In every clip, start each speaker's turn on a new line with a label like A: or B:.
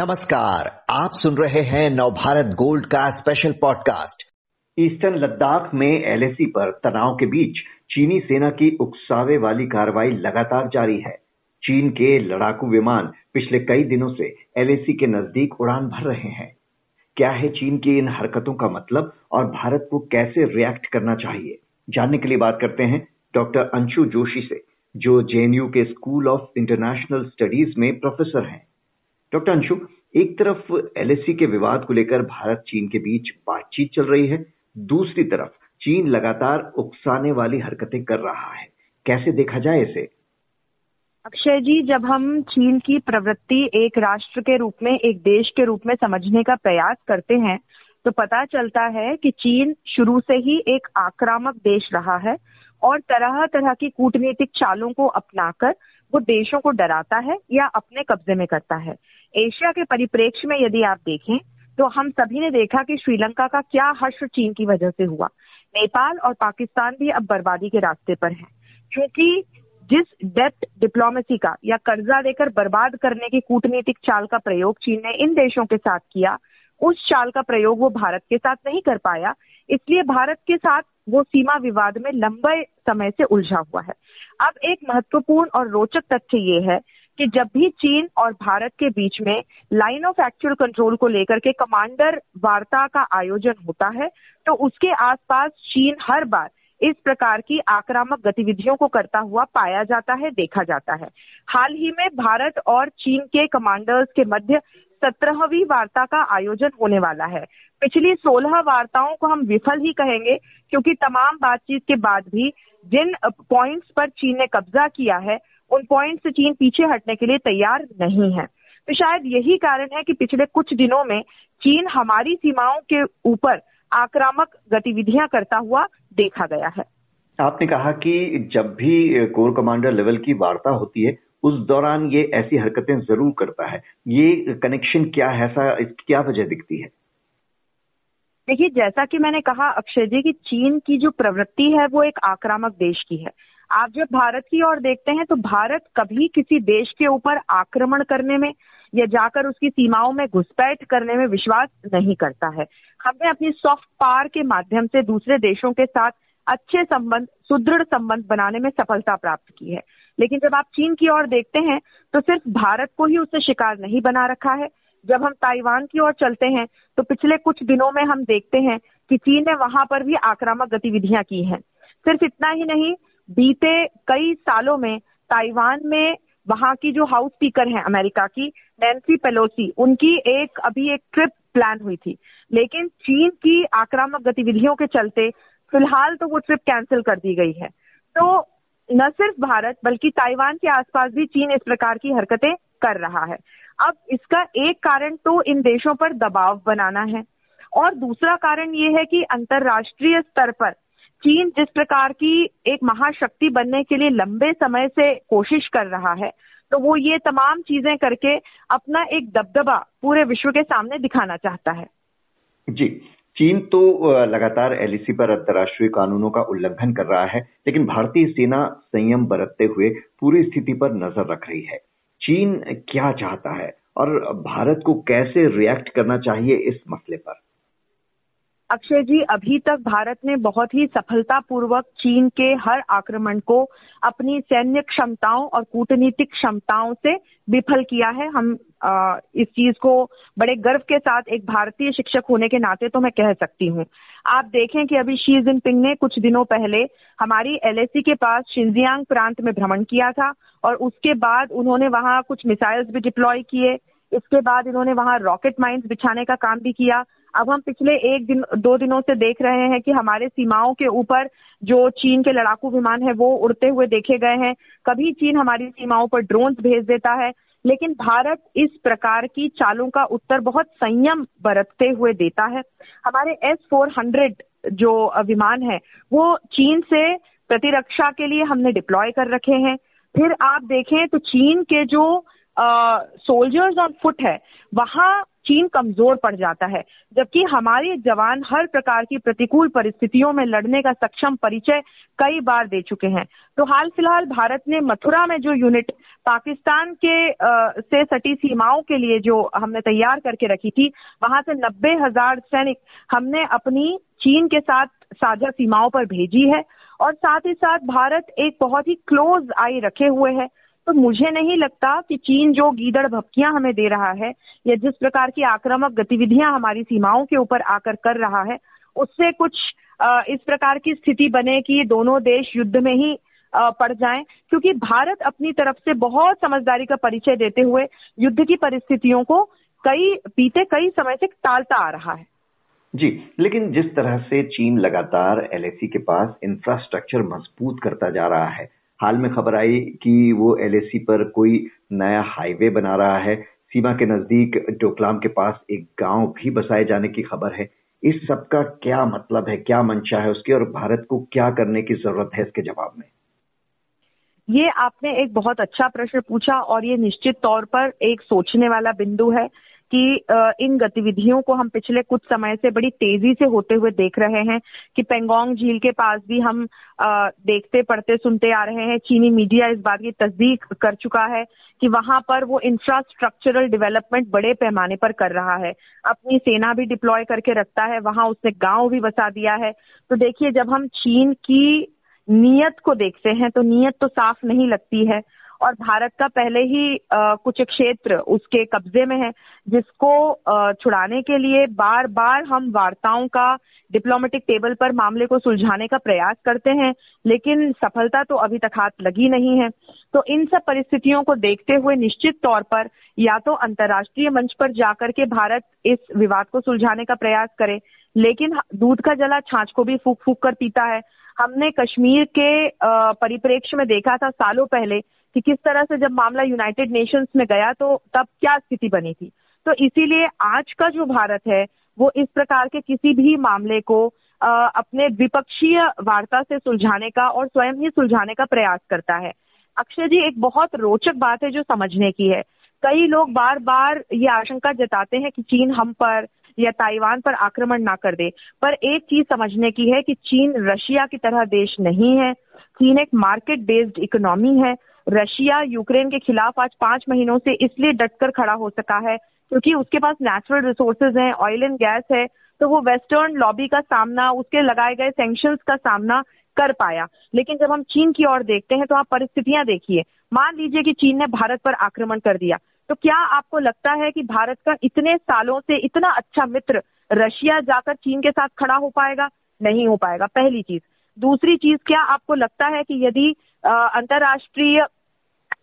A: नमस्कार, आप सुन रहे हैं नवभारत गोल्ड का स्पेशल पॉडकास्ट
B: ईस्टर्न लद्दाख में एलएसी पर तनाव के बीच चीनी सेना की उकसावे वाली कार्रवाई लगातार जारी है। चीन के लड़ाकू विमान पिछले कई दिनों से एलएसी के नज़दीक उड़ान भर रहे हैं। क्या है चीन की इन हरकतों का मतलब और भारत को कैसे रिएक्ट करना चाहिए? जानने के लिए बात करते हैं डॉक्टर अंशु जोशी से, जो जेएनयू के स्कूल ऑफ़ इंटरनेशनल स्टडीज़ में प्रोफेसर हैं। डॉक्टर अंशु, एक तरफ़ एलएसी के विवाद को लेकर भारत चीन के बीच बातचीत चल रही है, दूसरी तरफ़ चीन लगातार उकसाने वाली हरकतें कर रहा है। कैसे देखा जाए इसे?
C: अक्षय जी, जब हम चीन की प्रवृत्ति एक राष्ट्र के रूप में, एक देश के रूप में समझने का प्रयास करते हैं तो पता चलता है कि चीन शुरू से ही एक आक्रामक देश रहा है। और तरह तरह की कूटनीतिक चालों को अपनाकर वो देशों को डराता है या अपने कब्जे में करता है। एशिया के परिप्रेक्ष्य में यदि आप देखें तो हम सभी ने देखा कि श्रीलंका का क्या हर्ष चीन की वजह से हुआ। नेपाल और पाकिस्तान भी अब बर्बादी के रास्ते पर हैं, क्योंकि जिस डेप्थ डिप्लोमेसी का या कर्जा देकर बर्बाद करने की कूटनीतिक चाल का प्रयोग चीन ने इन देशों के साथ किया, उस चाल का प्रयोग वो भारत के साथ नहीं कर पाया। इसलिए भारत के साथ वो सीमा विवाद में लंबे समय से उलझा हुआ है। अब एक महत्वपूर्ण और रोचक तथ्य ये है कि जब भी चीन और भारत के बीच में लाइन ऑफ़ एक्चुअल कंट्रोल को लेकर के कमांडर वार्ता का आयोजन होता है तो उसके आसपास चीन हर बार इस प्रकार की आक्रामक गतिविधियों को करता हुआ पाया जाता है, देखा जाता है। हाल ही में भारत और चीन के कमांडर्स के मध्य सत्रहवीं वार्ता का आयोजन होने वाला है। पिछली सोलह वार्ताओं को हम विफल ही कहेंगे, क्योंकि तमाम बातचीत के बाद भी जिन पॉइंट्स पर चीन ने कब्जा किया है, उन पॉइंट से चीन पीछे हटने के लिए तैयार नहीं है। तो शायद यही कारण है कि पिछले कुछ दिनों में चीन हमारी सीमाओं के ऊपर आक्रामक गतिविधियाँ करता हुआ देखा गया है।
B: आपने कहा कि जब भी कोर कमांडर लेवल की वार्ता होती है, उस दौरान ये ऐसी हरकतें ज़रूर करता है। ये कनेक्शन क्या है, ऐसा, क्या वजह दिखती है?
C: देखिए, जैसा कि मैंने कहा, अक्षय जी, की चीन की जो प्रवृत्ति है, वो एक आक्रामक देश की है। आप जब भारत की ओर देखते हैं तो भारत कभी किसी देश के ऊपर आक्रमण करने में या जाकर उसकी सीमाओं में घुसपैठ करने में विश्वास नहीं करता है। हमने अपनी सॉफ्ट पावर के माध्यम से दूसरे देशों के साथ अच्छे संबंध, सुदृढ़ संबंध बनाने में सफलता प्राप्त की है। लेकिन जब आप चीन की ओर देखते हैं तो सिर्फ़ भारत को ही उससे शिकार नहीं बना रखा है। जब हम ताइवान की ओर चलते हैं तो पिछले कुछ दिनों में हम देखते हैं कि चीन ने वहाँ पर भी आक्रामक गतिविधियाँ की हैं। सिर्फ़ इतना ही नहीं, बीते कई सालों में ताइवान में वहाँ की जो हाउस स्पीकर हैं अमेरिका की, नैन्सी पेलोसी, उनकी एक, अभी एक ट्रिप प्लान हुई थी। लेकिन चीन की आक्रामक गतिविधियों के चलते, फ़िलहाल तो वो ट्रिप कैंसिल कर दी गई है। तो न सिर्फ़ भारत, बल्कि ताइवान के आसपास भी चीन इस प्रकार की हरकतें कर रहा है। अब इसका एक कारण तो इन देशों पर दबाव बनाना है और दूसरा कारण ये है कि अंतर्राष्ट्रीय स्तर पर चीन जिस प्रकार की एक महाशक्ति बनने के लिए लंबे समय से कोशिश कर रहा है तो वो ये तमाम चीज़ें करके अपना एक दबदबा पूरे विश्व के सामने दिखाना चाहता है।
B: जी, चीन तो लगातार एलईसी पर अंतर्राष्ट्रीय कानूनों का उल्लंघन कर रहा है, लेकिन भारतीय सेना संयम बरतते हुए पूरी स्थिति पर नज़र रख रही है। चीन क्या चाहता है और भारत को कैसे रिएक्ट करना चाहिए इस मसले पर?
C: अक्षय जी, अभी तक भारत ने बहुत ही सफलतापूर्वक चीन के हर आक्रमण को अपनी सैन्य क्षमताओं और कूटनीतिक क्षमताओं से विफल किया है। हम इस चीज़ को बड़े गर्व के साथ एक भारतीय शिक्षक होने के नाते तो मैं कह सकती हूँ। आप देखें कि अभी शी जिनपिंग ने कुछ दिनों पहले हमारी एलएसी के पास शिंजियांग प्रांत में भ्रमण किया था और उसके बाद उन्होंने वहाँ कुछ मिसाइल्स भी डिप्लॉय किए। इसके बाद इन्होंने वहाँ रॉकेट माइंस बिछाने का काम भी किया। अब हम पिछले एक दिन, दो दिनों से देख रहे हैं कि हमारे सीमाओं के ऊपर जो चीन के लड़ाकू विमान है, वो उड़ते हुए देखे गए हैं। कभी चीन हमारी सीमाओं पर ड्रोन भेज देता है, लेकिन भारत इस प्रकार की चालों का उत्तर बहुत संयम बरतते हुए देता है। हमारे एस फोर हंड्रेड जो विमान है, वो चीन से प्रतिरक्षा के लिए हमने डिप्लॉय कर रखे हैं। फिर आप देखें तो चीन के जो सोल्जर्स ऑन फुट है, वहाँ चीन कमज़ोर पड़ जाता है जबकि हमारे जवान हर प्रकार की प्रतिकूल परिस्थितियों में लड़ने का सक्षम परिचय कई बार दे चुके हैं। तो हाल फ़िलहाल भारत ने मथुरा में जो यूनिट पाकिस्तान के आ, से सटी सीमाओं के लिए जो हमने तैयार करके रखी थी वहाँ से नब्बे हज़ार सैनिक हमने अपनी चीन के साथ साझा सीमाओं पर भेजी है और साथ ही साथ भारत एक बहुत ही क्लोज आई रखे हुए है। तो मुझे नहीं लगता कि चीन जो गीदड़ भपकियाँ हमें दे रहा है, या जिस प्रकार की आक्रामक गतिविधियाँ हमारी सीमाओं के ऊपर आकर कर रहा है, उससे कुछ इस प्रकार की स्थिति बने कि दोनों देश युद्ध में ही पड़ जाएँ। क्योंकि भारत अपनी तरफ़ से बहुत समझदारी का परिचय देते हुए युद्ध की परिस्थितियों को कई, बीते कई समय से टालता आ रहा है।
B: जी, लेकिन जिस तरह से चीन लगातार एलएसी के पास इंफ्रास्ट्रक्चर मज़बूत करता जा रहा है हाल में खबर आई कि वो एलएसी पर कोई नया हाईवे बना रहा है। सीमा के नज़दीक डोकलाम के पास एक गाँव भी बसाए जाने की खबर है। इस सब का क्या मतलब है, क्या मंशा है उसकी और भारत को क्या करने की ज़रूरत है इसके जवाब में?
C: ये आपने एक बहुत अच्छा प्रश्न पूछा और ये निश्चित तौर पर एक सोचने वाला बिंदु है। कि इन गतिविधियों को हम पिछले कुछ समय से बड़ी तेज़ी से होते हुए देख रहे हैं कि पेंगोंग झील के पास भी हम देखते, पढ़ते, सुनते आ रहे हैं। चीनी मीडिया इस बात की तस्दीक कर चुका है कि वहाँ पर वो इंफ्रास्ट्रक्चरल डेवलपमेंट बड़े पैमाने पर कर रहा है। अपनी सेना भी डिप्लॉय करके रखता है। वहाँ उसने गाँव भी बसा दिया है। तो देखिए, जब हम चीन की नीयत को देखते हैं तो नीयत तो साफ़ नहीं लगती है। और भारत का पहले ही कुछ क्षेत्र उसके कब्जे में है, जिसको छुड़ाने के लिए बार बार हम वार्ताओं का डिप्लोमेटिक टेबल पर मामले को सुलझाने का प्रयास करते हैं, लेकिन सफलता तो अभी तक हाथ लगी नहीं है। तो इन सब परिस्थितियों को देखते हुए निश्चित तौर पर या तो अंतर्राष्ट्रीय मंच पर जाकर के भारत इस विवाद को सुलझाने का प्रयास करे, लेकिन दूध का जला छाछ को भी फूक फूक कर पीता है। हमने कश्मीर के परिप्रेक्ष्य में देखा था सालों पहले कि किस तरह से जब मामला यूनाइटेड नेशंस में गया तो तब क्या स्थिति बनी थी। तो इसीलिए आज का जो भारत है वो इस प्रकार के किसी भी मामले को आ, अपने द्विपक्षीय वार्ता से सुलझाने का और स्वयं ही सुलझाने का प्रयास करता है। अक्षय जी एक बहुत रोचक बात है जो समझने की है। कई लोग बार बार ये आशंका जताते हैं कि चीन हम पर या ताइवान पर आक्रमण ना कर दे। पर एक चीज़ समझने की है कि चीन रशिया की तरह देश नहीं है। चीन एक मार्केट बेस्ड इकोनॉमी है। रशिया यूक्रेन के खिलाफ आज पाँच महीनों से इसलिए डटकर खड़ा हो सका है, क्योंकि उसके पास नेचुरल रिसोर्सेज हैं ऑयल एंड गैस है तो वो वेस्टर्न लॉबी का सामना, उसके लगाए गए सेंक्शंस का सामना कर पाया। लेकिन जब हम चीन की ओर देखते हैं तो आप परिस्थितियाँ देखिए। मान लीजिए कि चीन ने भारत पर आक्रमण कर दिया तो क्या आपको लगता है कि भारत का इतने सालों से इतना अच्छा मित्र रशिया जाकर चीन के साथ खड़ा हो पाएगा? नहीं हो पाएगा, पहली चीज़। दूसरी चीज़, क्या आपको लगता है कि यदि अंतर्राष्ट्रीय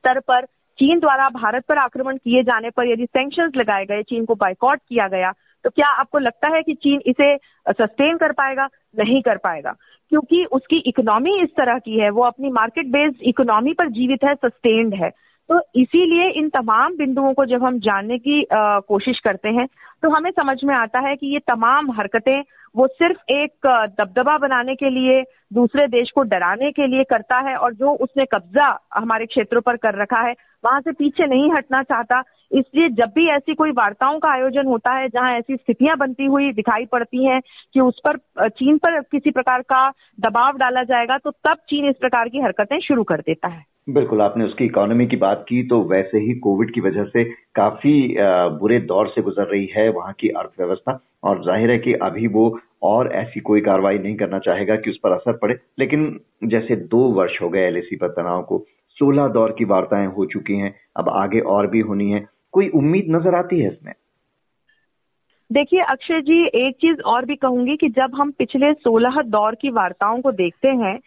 C: स्तर पर चीन द्वारा भारत पर आक्रमण किए जाने पर यदि सेंक्शन लगाए गए, चीन को बाइकआउट किया गया तो क्या आपको लगता है कि चीन इसे सस्टेन कर पाएगा? नहीं कर पाएगा। क्योंकि उसकी इकोनॉमी इस तरह की है, वो अपनी मार्केट बेस्ड इकोनॉमी पर जीवित है सस्टेन्ड है। तो इसीलिए इन तमाम बिंदुओं को जब हम जानने की आ, कोशिश करते हैं तो हमें समझ में आता है कि ये तमाम हरकतें वो सिर्फ़ एक दबदबा बनाने के लिए दूसरे देश को डराने के लिए करता है और जो उसने कब्जा हमारे क्षेत्रों पर कर रखा है वहाँ से पीछे नहीं हटना चाहता। इसलिए जब भी ऐसी कोई वार्ताओं का आयोजन होता है जहाँ ऐसी स्थितियाँ बनती हुई दिखाई पड़ती हैं कि उस पर चीन पर किसी प्रकार का दबाव डाला जाएगा तो तब चीन इस प्रकार की हरकतें शुरू कर देता है।
B: बिल्कुल, आपने उसकी इकोनॉमी की बात की तो वैसे ही कोविड की वजह से काफ़ी बुरे दौर से गुजर रही है वहाँ की अर्थव्यवस्था और ज़ाहिर है कि अभी वो और ऐसी कोई कार्रवाई नहीं करना चाहेगा कि उस पर असर पड़े। लेकिन जैसे दो वर्ष हो गए एलएसी पर तनाव को, सोलह दौर की वार्ताएँ हो चुकी हैं, अब आगे और भी होनी है। कोई उम्मीद नज़र आती है इसमें?
C: देखिए, अक्षय जी, एक चीज़ और भी कहूँगी कि जब हम पिछले सोलह दौर की वार्ताओं को देखते हैं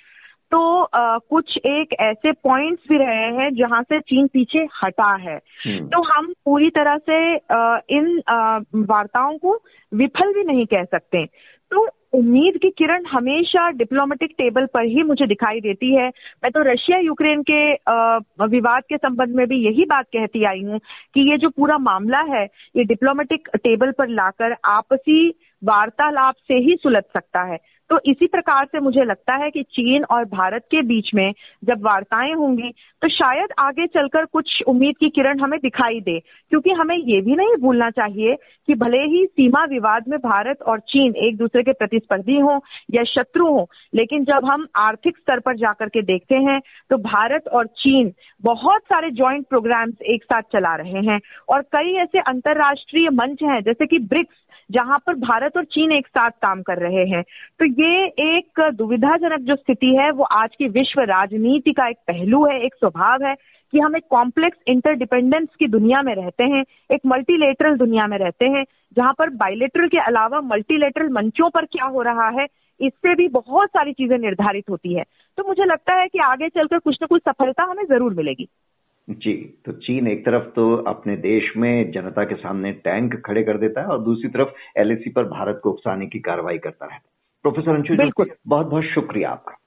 C: तो आ, कुछ एक ऐसे पॉइंट्स भी रहे हैं जहाँ से चीन पीछे हटा है। हम्म। तो हम पूरी तरह से आ, इन आ, वार्ताओं को विफल भी नहीं कह सकते। तो उम्मीद की किरण हमेशा डिप्लोमेटिक टेबल पर ही मुझे दिखाई देती है। मैं तो रशिया यूक्रेन के विवाद के संबंध में भी यही बात कहती आई हूँ कि ये जो पूरा मामला है ये डिप्लोमेटिक टेबल पर लाकर आपसी वार्तालाप से ही सुलझ सकता है। तो इसी प्रकार से मुझे लगता है कि चीन और भारत के बीच में जब वार्ताएँ होंगी तो शायद आगे चलकर कुछ उम्मीद की किरण हमें दिखाई दे। क्योंकि हमें ये भी नहीं भूलना चाहिए कि भले ही सीमा विवाद में भारत और चीन एक दूसरे के प्रतिस्पर्धी हों या शत्रु हों, लेकिन जब हम आर्थिक स्तर पर जाकर के देखते हैं तो भारत और चीन बहुत सारे ज्वाइंट प्रोग्राम्स एक साथ चला रहे हैं। और कई ऐसे अंतर्राष्ट्रीय मंच हैं, जैसे कि ब्रिक्स जहाँ पर भारत और चीन एक साथ काम कर रहे हैं। तो ये एक दुविधाजनक जो स्थिति है, वो आज की विश्व राजनीति का एक पहलू है, एक स्वभाव है कि हम एक कॉम्प्लेक्स इंटरडिपेंडेंस की दुनिया में रहते हैं, एक मल्टीलेटरल दुनिया में रहते हैं, जहाँ पर बायोलेटरल के अलावा मल्टीलेटरल मंचों पर क्या हो रहा है, इससे भी बहुत सारी चीज़ें निर्धारित होती है। तो मुझे लगता है कि आगे चलकर कुछ ना कुछ सफलता हमें ज़रूर मिलेगी।
B: जी तो चीन एक तरफ़ तो अपने देश में जनता के सामने टैंक खड़े कर देता है और दूसरी तरफ़ एलएसी पर भारत को उकसाने की कार्रवाई करता रहता है। प्रोफेसर अंशु बिल्कुल। बहुत बहुत शुक्रिया आपका।